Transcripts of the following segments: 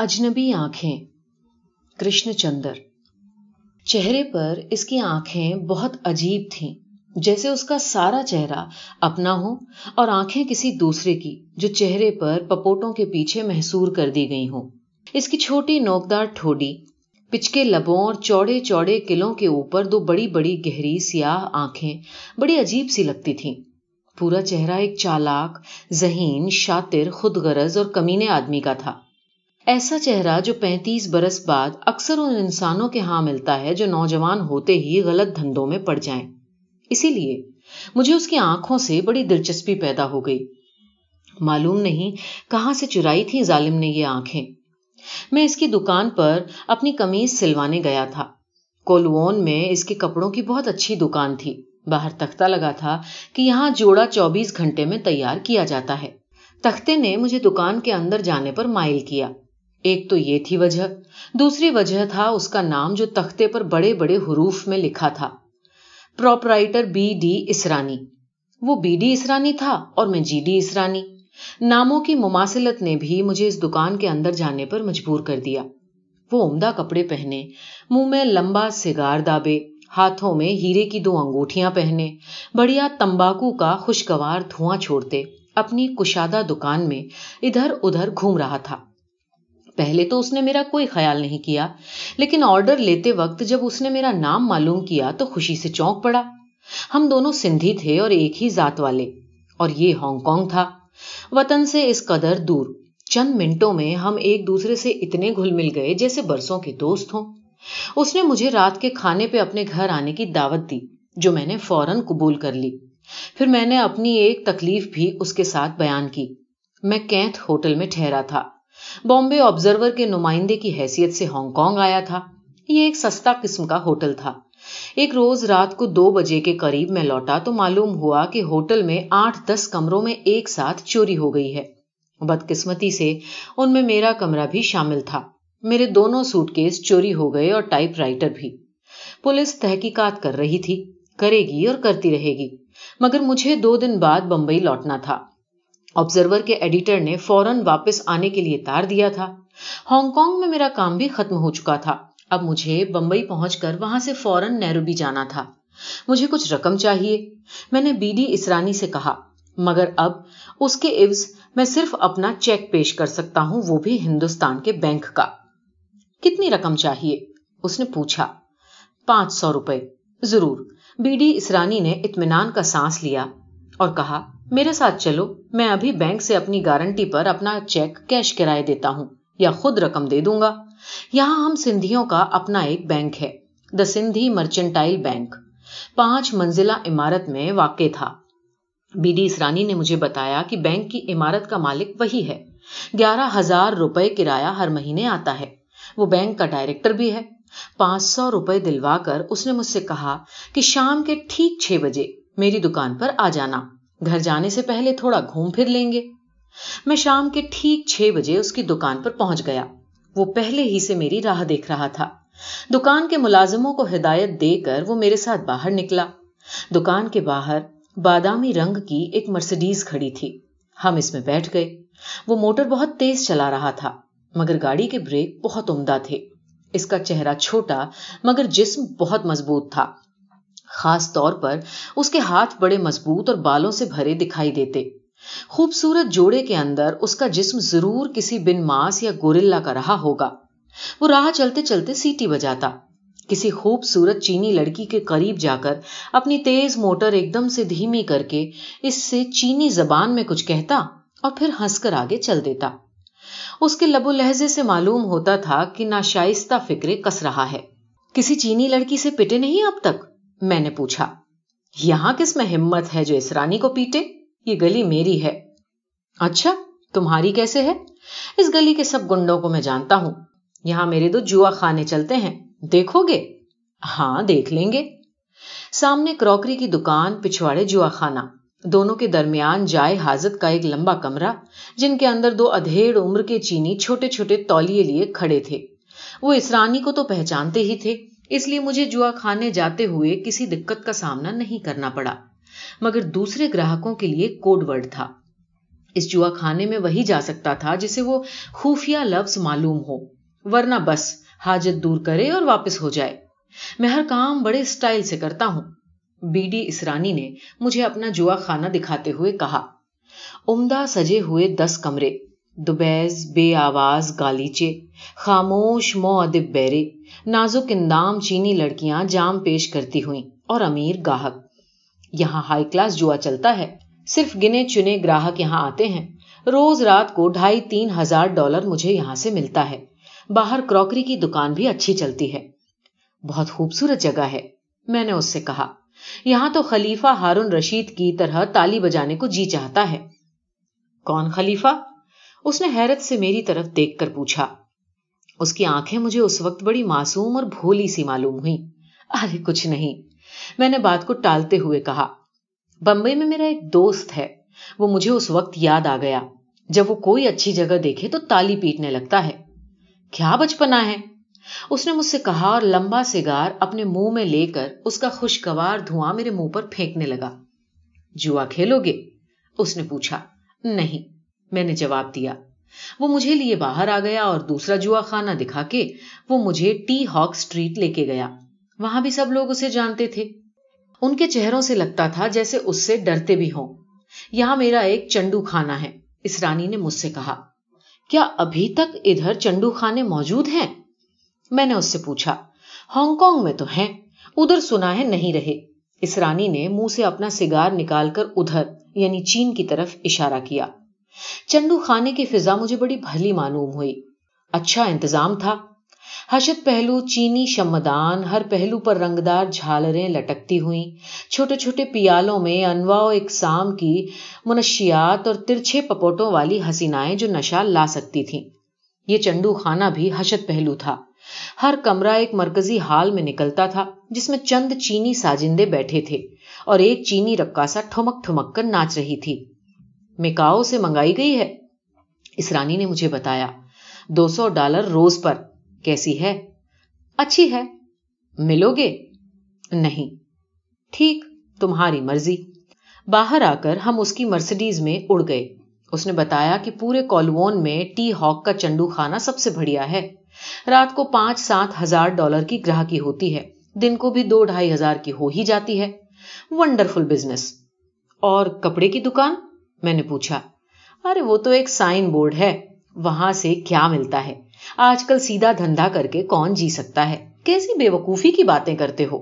اجنبی آنکھیں۔ کرشن چندر۔ چہرے پر اس کی آنکھیں بہت عجیب تھیں، جیسے اس کا سارا چہرہ اپنا ہو اور آنکھیں کسی دوسرے کی، جو چہرے پر پپوٹوں کے پیچھے محسور کر دی گئی ہوں۔ اس کی چھوٹی نوکدار ٹھوڈی، پچکے لبوں اور چوڑے چوڑے قلعوں کے اوپر دو بڑی بڑی گہری سیاہ آنکھیں بڑی عجیب سی لگتی تھیں۔ پورا چہرہ ایک چالاک، ذہین، شاطر خود غرض اور کمینے آدمی کا تھا۔ ایسا چہرہ جو پینتیس برس بعد اکثر ان انسانوں کے ہاں ملتا ہے جو نوجوان ہوتے ہی غلط دھندوں میں پڑ جائیں۔ اسی لیے مجھے اس کی آنکھوں سے بڑی دلچسپی پیدا ہو گئی۔ معلوم نہیں کہاں سے چرائی تھی ظالم نے یہ آنکھیں۔ میں اس کی دکان پر اپنی کمیز سلوانے گیا تھا۔ کولوون میں اس کے کپڑوں کی بہت اچھی دکان تھی۔ باہر تختہ لگا تھا کہ یہاں جوڑا چوبیس گھنٹے میں تیار کیا جاتا ہے۔ تختے نے مجھے دکان کے اندر جانے پر مائل کیا۔ ایک تو یہ تھی وجہ، دوسری وجہ تھا اس کا نام جو تختے پر بڑے بڑے حروف میں لکھا تھا۔ Proprietor B D Asrani. وہ بی ڈی اسرانی تھا اور میں جی ڈی اسرانی۔ ناموں کی مماثلت نے بھی مجھے اس دکان کے اندر جانے پر مجبور کر دیا۔ وہ عمدہ کپڑے پہنے، منہ میں لمبا سگار دابے، ہاتھوں میں ہیرے کی دو انگوٹھیاں پہنے، بڑھیا تمباکو کا خوشگوار دھواں چھوڑتے، اپنی کشادہ دکان میں ادھر ادھر گھوم رہا تھا۔ پہلے تو اس نے میرا کوئی خیال نہیں کیا، لیکن آرڈر لیتے وقت جب اس نے میرا نام معلوم کیا تو خوشی سے چونک پڑا۔ ہم دونوں سندھی تھے اور ایک ہی ذات والے، اور یہ ہانگ کانگ تھا۔ وطن سے اس قدر دور، چند منٹوں میں ہم ایک دوسرے سے اتنے گھل مل گئے جیسے برسوں کے دوست ہوں۔ اس نے مجھے رات کے کھانے پہ اپنے گھر آنے کی دعوت دی، جو میں نے فوراً قبول کر لی۔ پھر میں نے اپنی ایک تکلیف بھی اس کے ساتھ بیان کی۔ میں کینتھ ہوٹل میں ٹھہرا تھا۔ بامبے آبزرور کے نمائندے کی حیثیت سے ہانگ کانگ آیا تھا۔ یہ ایک سستا قسم کا ہوٹل تھا۔ ایک روز رات کو دو بجے کے قریب میں لوٹا تو معلوم ہوا کہ ہوٹل میں آٹھ دس کمروں میں ایک ساتھ چوری ہو گئی ہے۔ بدقسمتی سے ان میں میرا کمرہ بھی شامل تھا۔ میرے دونوں سوٹ کیس چوری ہو گئے اور ٹائپ رائٹر بھی۔ پولیس تحقیقات کر رہی تھی۔ کرے گی اور کرتی رہے گی۔ مگر مجھے دو دن بعد بمبئی لوٹنا تھا۔ آبزرور کے ایڈیٹر نے فوراً واپس آنے کے لیے تار دیا تھا۔ ہانگ کانگ میں میرا کام بھی ختم ہو چکا تھا۔ اب مجھے بمبئی پہنچ کر وہاں سے فوراً نیروبی جانا تھا۔ مجھے کچھ رقم چاہیے۔ میں نے بی ڈی اسرانی سے کہا، مگر اب اس کے عوض میں صرف اپنا چیک پیش کر سکتا ہوں، وہ بھی ہندوستان کے بینک کا۔ کتنی رقم چاہیے؟ اس نے پوچھا۔ پانچ سو روپے۔ ضرور۔ بی ڈی اسرانی نے اطمینان کا سانس لیا اور کہا میرے ساتھ چلو، میں ابھی بینک سے اپنی گارنٹی پر اپنا چیک کیش کرائے دیتا ہوں، یا خود رقم دے دوں گا۔ یہاں ہم سندھیوں کا اپنا ایک بینک ہے دا سندھی مرچنٹائل بینک پانچ منزلہ عمارت میں واقع تھا۔ بی ڈی اسرانی نے مجھے بتایا کہ بینک کی عمارت کا مالک وہی ہے۔ گیارہ ہزار روپے کرایہ ہر مہینے آتا ہے۔ وہ بینک کا ڈائریکٹر بھی ہے۔ پانچ سو روپے دلوا کر اس نے مجھ سے کہا کہ شام کے ٹھیک چھ بجے میری دکان پر آ جانا۔ گھر جانے سے پہلے تھوڑا گھوم پھر لیں گے۔ میں شام کے ٹھیک چھ بجے اس کی دکان پر پہنچ گیا۔ وہ پہلے ہی سے میری راہ دیکھ رہا تھا۔ دکان کے ملازموں کو ہدایت دے کر وہ میرے ساتھ باہر نکلا۔ دکان کے باہر بادامی رنگ کی ایک مرسڈیز کھڑی تھی۔ ہم اس میں بیٹھ گئے۔ وہ موٹر بہت تیز چلا رہا تھا، مگر گاڑی کے بریک بہت عمدہ تھے۔ اس کا چہرہ چھوٹا، مگر جسم بہت مضبوط تھا۔ خاص طور پر اس کے ہاتھ بڑے مضبوط اور بالوں سے بھرے دکھائی دیتے۔ خوبصورت جوڑے کے اندر اس کا جسم ضرور کسی بن ماس یا گورلا کا رہا ہوگا۔ وہ راہ چلتے چلتے سیٹی بجاتا۔ کسی خوبصورت چینی لڑکی کے قریب جا کر اپنی تیز موٹر ایک دم سے دھیمی کر کے اس سے چینی زبان میں کچھ کہتا اور پھر ہنس کر آگے چل دیتا۔ اس کے لب و لہجے سے معلوم ہوتا تھا کہ ناشائستہ فکرے کس رہا ہے۔ کسی چینی لڑکی سے پٹے نہیں اب تک؟ میں نے پوچھا، یہاں کس میں ہمت ہے جو اس رانی کو پیٹے؟ یہ گلی میری ہے۔ اچھا تمہاری کیسے ہے؟ اس گلی کے سب گنڈوں کو میں جانتا ہوں۔ یہاں میرے دو جوا خانے چلتے ہیں۔ دیکھو گے؟ ہاں دیکھ لیں گے۔ سامنے کروکری کی دکان، پچھواڑے جوا خانہ۔ دونوں کے درمیان جائے حاضت کا ایک لمبا کمرہ، جن کے اندر دو ادھیڑ عمر کے چینی چھوٹے چھوٹے تولیے لیے کھڑے تھے۔ وہ اس رانی کو تو پہچانتے ہی تھے۔ اس لیے مجھے جوا کھانے جاتے ہوئے کسی دقت کا سامنا نہیں کرنا پڑا، مگر دوسرے گراہکوں کے لیے کوڈ ورڈ تھا۔ اس جوا کھانے میں وہی جا سکتا تھا جسے وہ خفیہ لفظ معلوم ہو، ورنہ بس حاجت دور کرے اور واپس ہو جائے۔ میں ہر کام بڑے اسٹائل سے کرتا ہوں۔ بی ڈی اسرانی نے مجھے اپنا جوا خانہ دکھاتے ہوئے کہا، عمدہ سجے ہوئے دس کمرے۔ دوبیز بے آواز گالیچے، خاموش مو ادب بیرے، نازک اندام چینی لڑکیاں جام پیش کرتی ہوئیں اور امیر گاہک۔ یہاں ہائی کلاس جوا چلتا ہے، صرف گنے چنے گراہک یہاں آتے ہیں۔ روز رات کو ڈھائی تین ہزار ڈالر مجھے یہاں سے ملتا ہے۔ باہر کراکری کی دکان بھی اچھی چلتی ہے۔ بہت خوبصورت جگہ ہے، میں نے اس سے کہا۔ یہاں تو خلیفہ ہارون رشید کی طرح تالی بجانے کو جی چاہتا ہے۔ کون خلیفہ؟ اس نے حیرت سے میری طرف دیکھ کر پوچھا، اس کی آنکھیں مجھے اس وقت بڑی معصوم اور بھولی سی معلوم ہوئی ارے، کچھ نہیں۔ میں نے بات کو ٹالتے ہوئے کہا، بمبئی میں میرا ایک دوست ہے، وہ مجھے اس وقت یاد آ گیا۔ جب وہ کوئی اچھی جگہ دیکھے تو تالی پیٹنے لگتا ہے۔ کیا بچپنا ہے؟ اس نے مجھ سے کہا اور لمبا سگار اپنے منہ میں لے کر اس کا خوشگوار دھواں میرے منہ پر پھینکنے لگا۔ جوا کھیلو گے؟ اس نے پوچھا، نہیں۔ میں نے جواب دیا۔ وہ مجھے لیے باہر آ گیا اور دوسرا جوا خانہ دکھا کے وہ مجھے ٹی ہاک اسٹریٹ لے کے گیا۔ وہاں بھی سب لوگ اسے جانتے تھے۔ ان کے چہروں سے لگتا تھا جیسے اس سے ڈرتے بھی ہوں۔ یہاں میرا ایک چنڈو خانہ ہے۔ اس رانی نے مجھ سے کہا، کیا ابھی تک ادھر چنڈو خانے موجود ہیں؟ میں نے اس سے پوچھا، ہانگ کانگ میں تو ہیں، ادھر سنا ہے نہیں رہے۔ اس رانی نے منہ سے اپنا سگار نکال کر ادھر یعنی چین کی طرف اشارہ کیا۔ چنڈو خانے کی فضا مجھے بڑی بھلی معلوم ہوئی۔ اچھا انتظام تھا۔ حشت پہلو چینی شمدان، ہر پہلو پر رنگدار جھالریں لٹکتی ہوئی چھوٹے چھوٹے پیالوں میں انواع و اقسام کی منشیات اور ترچھے پپوٹوں والی حسینائیں جو نشہ لا سکتی تھیں۔ یہ چنڈو خانہ بھی حشت پہلو تھا۔ ہر کمرہ ایک مرکزی حال میں نکلتا تھا، جس میں چند چینی ساجندے بیٹھے تھے اور ایک چینی رکاسا ٹھمک ٹھمک کر ناچ رہی تھی۔ میکاؤ سے منگائی گئی ہے۔ اس رانی نے مجھے بتایا، دو سو ڈالر روز پر، کیسی ہے؟ اچھی ہے۔ ملو گے؟ نہیں۔ ٹھیک، تمہاری مرضی۔ باہر آ کر ہم اس کی مرسڈیز میں اڑ گئے۔ اس نے بتایا کہ پورے کولون میں ٹی ہاک کا چنڈو خانہ سب سے بڑھیا ہے۔ رات کو پانچ سات ہزار ڈالر کی گراہکی ہوتی ہے۔ دن کو بھی دو ڈھائی ہزار کی ہو ہی جاتی ہے۔ ونڈرفل بزنس اور کپڑے کی دکان؟ میں نے پوچھا، ارے وہ تو ایک سائن بورڈ ہے، وہاں سے کیا ملتا ہے؟ آج کل سیدھا دھندا کر کے کون جی سکتا ہے؟ کیسی بے وقوفی کی باتیں کرتے ہو؟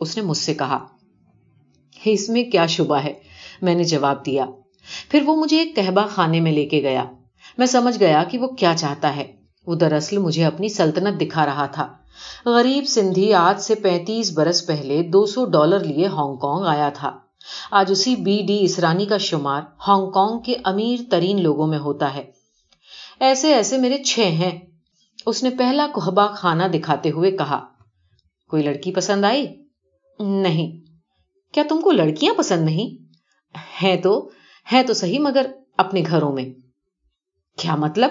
اس نے مجھ سے کہا اس میں کیا شبہ ہے؟ میں نے جواب دیا، پھر وہ مجھے ایک کہبا خانے میں لے کے گیا۔ میں سمجھ گیا کہ وہ کیا چاہتا ہے۔ وہ دراصل مجھے اپنی سلطنت دکھا رہا تھا۔ غریب سندھی آج سے پینتیس برس پہلے دو سو ڈالر لیے ہانگ کانگ آیا تھا۔ آج اسی بی ڈی اسرانی کا شمار ہانگ کانگ کے امیر ترین لوگوں میں ہوتا ہے۔ ایسے ایسے میرے چھ ہیں۔ اس نے پہلا کوہبا کھانا دکھاتے ہوئے کہا، کوئی لڑکی پسند آئی؟ نہیں۔ کیا تم کو لڑکیاں پسند نہیں؟ ہے تو ہے تو صحیح، مگر اپنے گھروں میں۔ کیا مطلب؟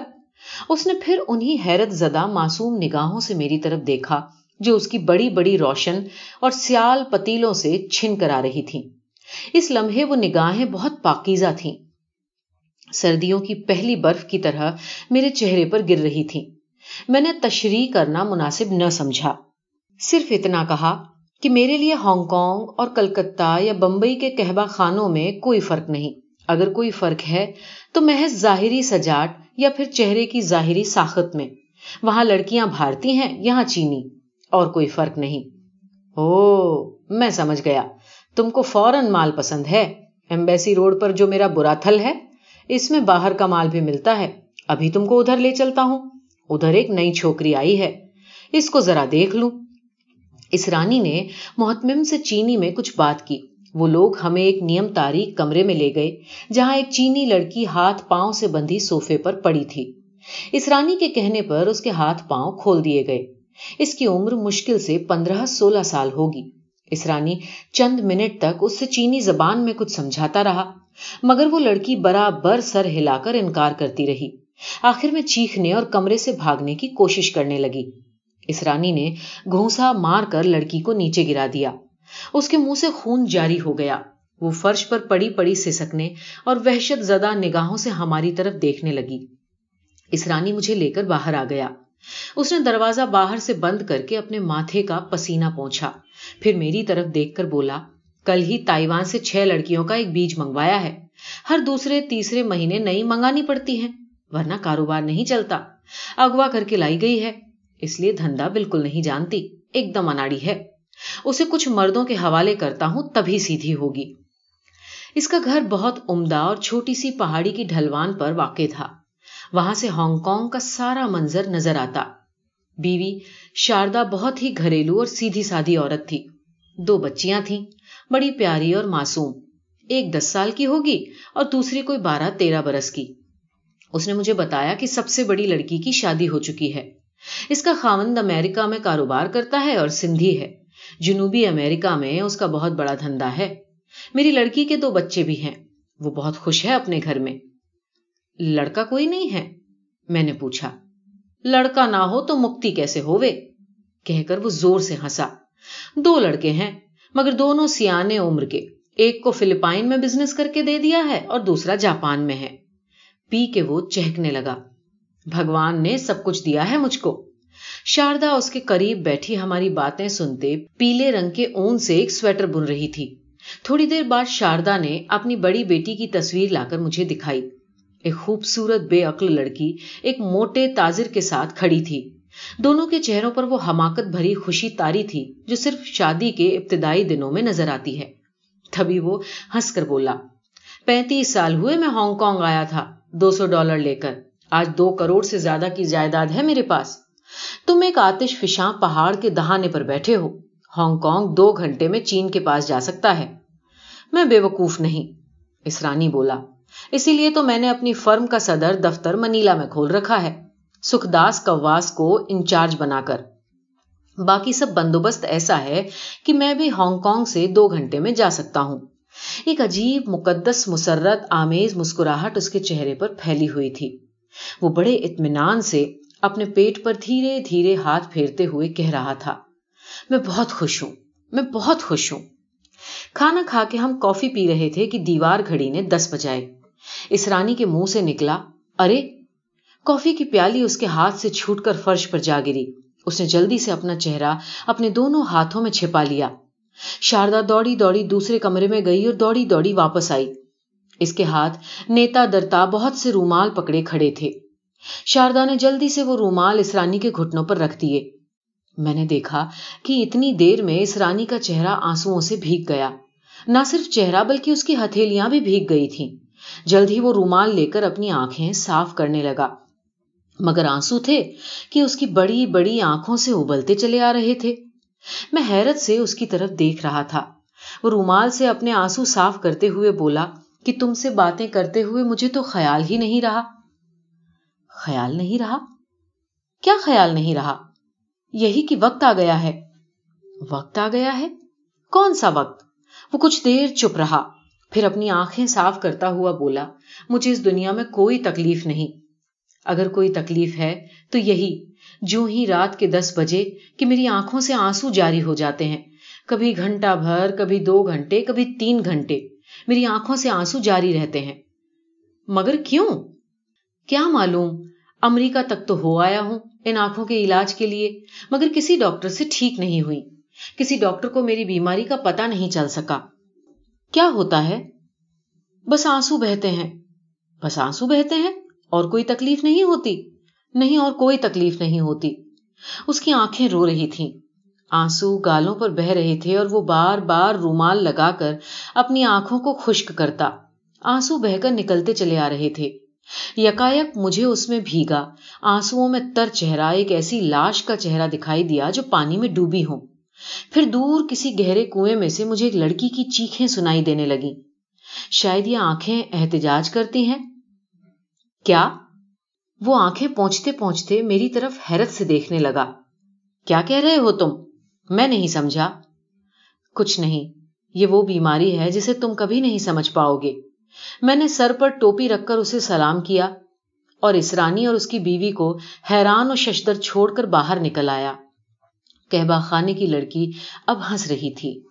اس نے پھر انہی حیرت زدہ معصوم نگاہوں سے میری طرف دیکھا، جو اس کی بڑی بڑی روشن اور سیال پتیلوں سے چھن کر آ رہی تھی اس لمحے وہ نگاہیں بہت پاکیزہ تھیں۔ سردیوں کی پہلی برف کی طرح میرے چہرے پر گر رہی تھی میں نے تشریح کرنا مناسب نہ سمجھا۔ صرف اتنا کہا کہ میرے لیے ہانگ کانگ اور کلکتہ یا بمبئی کے کہبا خانوں میں کوئی فرق نہیں۔ اگر کوئی فرق ہے تو محض ظاہری سجاٹ یا پھر چہرے کی ظاہری ساخت میں۔ وہاں لڑکیاں بھارتی ہیں، یہاں چینی۔ اور کوئی فرق نہیں۔ او میں سمجھ گیا۔ تم کو فوراً مال پسند ہے۔ ایمبیسی روڈ پر جو میرا برا تھل ہے، اس میں باہر کا مال بھی ملتا ہے۔ ابھی تم کو ادھر لے چلتا ہوں۔ ادھر ایک نئی چھوکری آئی ہے۔ اس کو ذرا دیکھ لوں۔ اس رانی نے محتمم سے چینی میں کچھ بات کی۔ وہ لوگ ہمیں ایک نیم تاریخ کمرے میں لے گئے، جہاں ایک چینی لڑکی ہاتھ پاؤں سے بندھی سوفے پر پڑی تھی۔ اس رانی کے کہنے پر اس کے ہاتھ پاؤں کھول دیے گئے۔ اس کی عمر مشکل سے پندرہ سولہ سال ہوگی۔ اس رانی چند منٹ تک اس سے چینی زبان میں کچھ سمجھاتا رہا، مگر وہ لڑکی برابر سر ہلا کر انکار کرتی رہی۔ آخر میں چیخنے اور کمرے سے بھاگنے کی کوشش کرنے لگی۔ اس رانی نے گھونسا مار کر لڑکی کو نیچے گرا دیا۔ اس کے منہ سے خون جاری ہو گیا۔ وہ فرش پر پڑی پڑی سسکنے اور وحشت زدہ نگاہوں سے ہماری طرف دیکھنے لگی۔ اس رانی مجھے لے کر باہر آ گیا۔ اس نے دروازہ باہر سے بند کر کے اپنے ماتھے کا پسینہ پہنچا پھر میری طرف دیکھ کر بولا، کل ہی تائیوان سے چھ لڑکیوں کا ایک بیج منگوایا ہے۔ ہر دوسرے، تیسرے مہینے نئی منگانی پڑتی ہیں، ورنہ کاروبار نہیں چلتا۔ اگوا کر کے لائی گئی ہے، اس لیے دھندا بالکل نہیں جانتی۔ ایک دم اناڑی ہے۔ اسے کچھ مردوں کے حوالے کرتا ہوں، تبھی سیدھی ہوگی۔ اس کا گھر بہت عمدہ اور چھوٹی سی پہاڑی کی ڈھلوان پر واقع تھا۔ وہاں سے ہانگ کانگ کا سارا منظر نظر آتا۔ بیوی شاردا بہت ہی گھریلو اور سیدھی سادھی عورت تھی۔ دو بچیاں تھیں، بڑی پیاری اور معصوم۔ ایک دس سال کی ہوگی اور دوسری کوئی بارہ تیرہ برس کی۔ اس نے مجھے بتایا کہ سب سے بڑی لڑکی کی شادی ہو چکی ہے۔ اس کا خاوند امریکہ میں کاروبار کرتا ہے اور سندھی ہے۔ جنوبی امریکہ میں اس کا بہت بڑا دھندا ہے۔ میری لڑکی کے دو بچے بھی ہیں۔ وہ بہت خوش ہے اپنے گھر میں۔ لڑکا کوئی نہیں ہے۔ میں نے پوچھا، لڑکا نہ ہو تو مکتی کیسے ہووے؟ کہہ کر وہ زور سے ہنسا۔ دو لڑکے ہیں، مگر دونوں سیانے عمر کے۔ ایک کو فلپائن میں بزنس کر کے دے دیا ہے اور دوسرا جاپان میں ہے۔ پی کے وہ چہکنے لگا۔ بھگوان نے سب کچھ دیا ہے مجھ کو۔ شاردا اس کے قریب بیٹھی ہماری باتیں سنتے پیلے رنگ کے اون سے ایک سویٹر بن رہی تھی۔ تھوڑی دیر بعد شاردا نے اپنی بڑی بیٹی کی تصویر لا کر مجھے دکھائی۔ ایک خوبصورت بے عقل لڑکی ایک موٹے تاجر کے ساتھ کھڑی تھی۔ دونوں کے چہروں پر وہ حماقت بھری خوشی تاری تھی جو صرف شادی کے ابتدائی دنوں میں نظر آتی ہے۔ تبھی وہ ہنس کر بولا، پینتیس سال ہوئے میں ہانگ کانگ آیا تھا، دو سو ڈالر لے کر۔ آج دو کروڑ سے زیادہ کی جائیداد ہے میرے پاس۔ تم ایک آتش فشاں پہاڑ کے دہانے پر بیٹھے ہو۔ ہانگ کانگ دو گھنٹے میں چین کے پاس جا سکتا ہے۔ میں بے وقوف نہیں، اسرانی بولا۔ اسی لیے تو میں نے اپنی فرم کا صدر دفتر منیلا میں کھول رکھا ہے۔ سکھ داس کواس کو انچارج بنا کر۔ باقی سب بندوبست ایسا ہے کہ میں بھی ہانگ کانگ سے دو گھنٹے میں جا سکتا ہوں۔ ایک عجیب، مقدس، مسرت، آمیز مسکراہٹ اس کے چہرے پر پھیلی ہوئی تھی۔ وہ بڑے اطمینان سے اپنے پیٹ پر دھیرے دھیرے ہاتھ پھیرتے ہوئے کہہ رہا تھا، میں بہت خوش ہوں، میں بہت خوش ہوں۔ کھانا کھا کے ہم کافی پی رہے تھے کہ دیوار گھڑی نے دس بجائے۔ اس رانی کے منہ سے نکلا۔ ارے، کافی کی پیالی اس کے ہاتھ سے چھوٹ کر فرش پر جا گری۔ اس نے جلدی سے اپنا چہرہ اپنے دونوں ہاتھوں میں چھپا لیا۔ شاردا دوڑی دوڑی دوسرے کمرے میں گئی اور دوڑی دوڑی واپس آئی۔ اس کے ہاتھ نیتا درتا بہت سے رومال پکڑے کھڑے تھے۔ شاردا نے جلدی سے وہ رومال اس رانی کے گھٹنوں پر رکھ دیے۔ میں نے دیکھا کہ اتنی دیر میں اس رانی کا چہرہ آنسو سے بھیگ گیا۔ نہ صرف چہرہ بلکہ اس کی ہتھیلیاں بھی بھیگ گئی تھیں۔ جلد ہی وہ رومال لے کر اپنی آنکھیں صاف کرنے لگا۔ مگر آنسو تھے کہ اس کی بڑی بڑی آنکھوں سے ابلتے چلے آ رہے تھے۔ میں حیرت سے اس کی طرف دیکھ رہا تھا۔ وہ رومال سے اپنے آنسو صاف کرتے ہوئے بولا کہ تم سے باتیں کرتے ہوئے مجھے تو خیال ہی نہیں رہا۔ خیال نہیں رہا؟ کیا خیال نہیں رہا؟ یہی کہ وقت آ گیا ہے۔ وقت آ گیا ہے؟ کون سا وقت؟ وہ کچھ دیر چپ رہا۔ پھر اپنی آنکھیں صاف کرتا ہوا بولا، مجھے اس دنیا میں کوئی تکلیف نہیں۔ اگر کوئی تکلیف ہے تو یہی، جو ہی رات کے دس بجے کہ میری آنکھوں سے آنسو جاری ہو جاتے ہیں۔ کبھی گھنٹہ بھر، کبھی دو گھنٹے، کبھی تین گھنٹے میری آنکھوں سے آنسو جاری رہتے ہیں۔ مگر کیوں؟ کیا معلوم، امریکہ تک تو ہو آیا ہوں ان آنکھوں کے علاج کے لیے، مگر کسی ڈاکٹر سے ٹھیک نہیں ہوئی۔ کسی ڈاکٹر کو میری بیماری کا پتا نہیں چل سکا۔ کیا ہوتا ہے؟ بس آنسو بہتے ہیں۔ بس آنسو بہتے ہیں اور کوئی تکلیف نہیں ہوتی۔ نہیں اور کوئی تکلیف نہیں ہوتی۔ اس کی آنکھیں رو رہی تھیں۔ آنسو گالوں پر بہ رہے تھے اور وہ بار بار رومال لگا کر اپنی آنکھوں کو خشک کرتا۔ آنسو بہ کر نکلتے چلے آ رہے تھے۔ یکایک مجھے اس میں بھیگا۔ آنسو میں تر چہرہ، ایک ایسی لاش کا چہرہ دکھائی دیا جو پانی میں ڈوبی ہوں۔ پھر دور کسی گہرے کنویں میں سے مجھے ایک لڑکی کی چیخیں سنائی دینے لگی شاید یہ آنکھیں احتجاج کرتی ہیں۔ کیا؟ وہ آنکھیں پہنچتے پہنچتے میری طرف حیرت سے دیکھنے لگا۔ کیا کہہ رہے ہو تم؟ میں نہیں سمجھا۔ کچھ نہیں، یہ وہ بیماری ہے جسے تم کبھی نہیں سمجھ پاؤ گے۔ میں نے سر پر ٹوپی رکھ کر اسے سلام کیا اور اسرانی اور اس کی بیوی کو حیران اور ششدر چھوڑ کر باہر نکل آیا۔ کہبا خانے کی لڑکی اب ہنس رہی تھی۔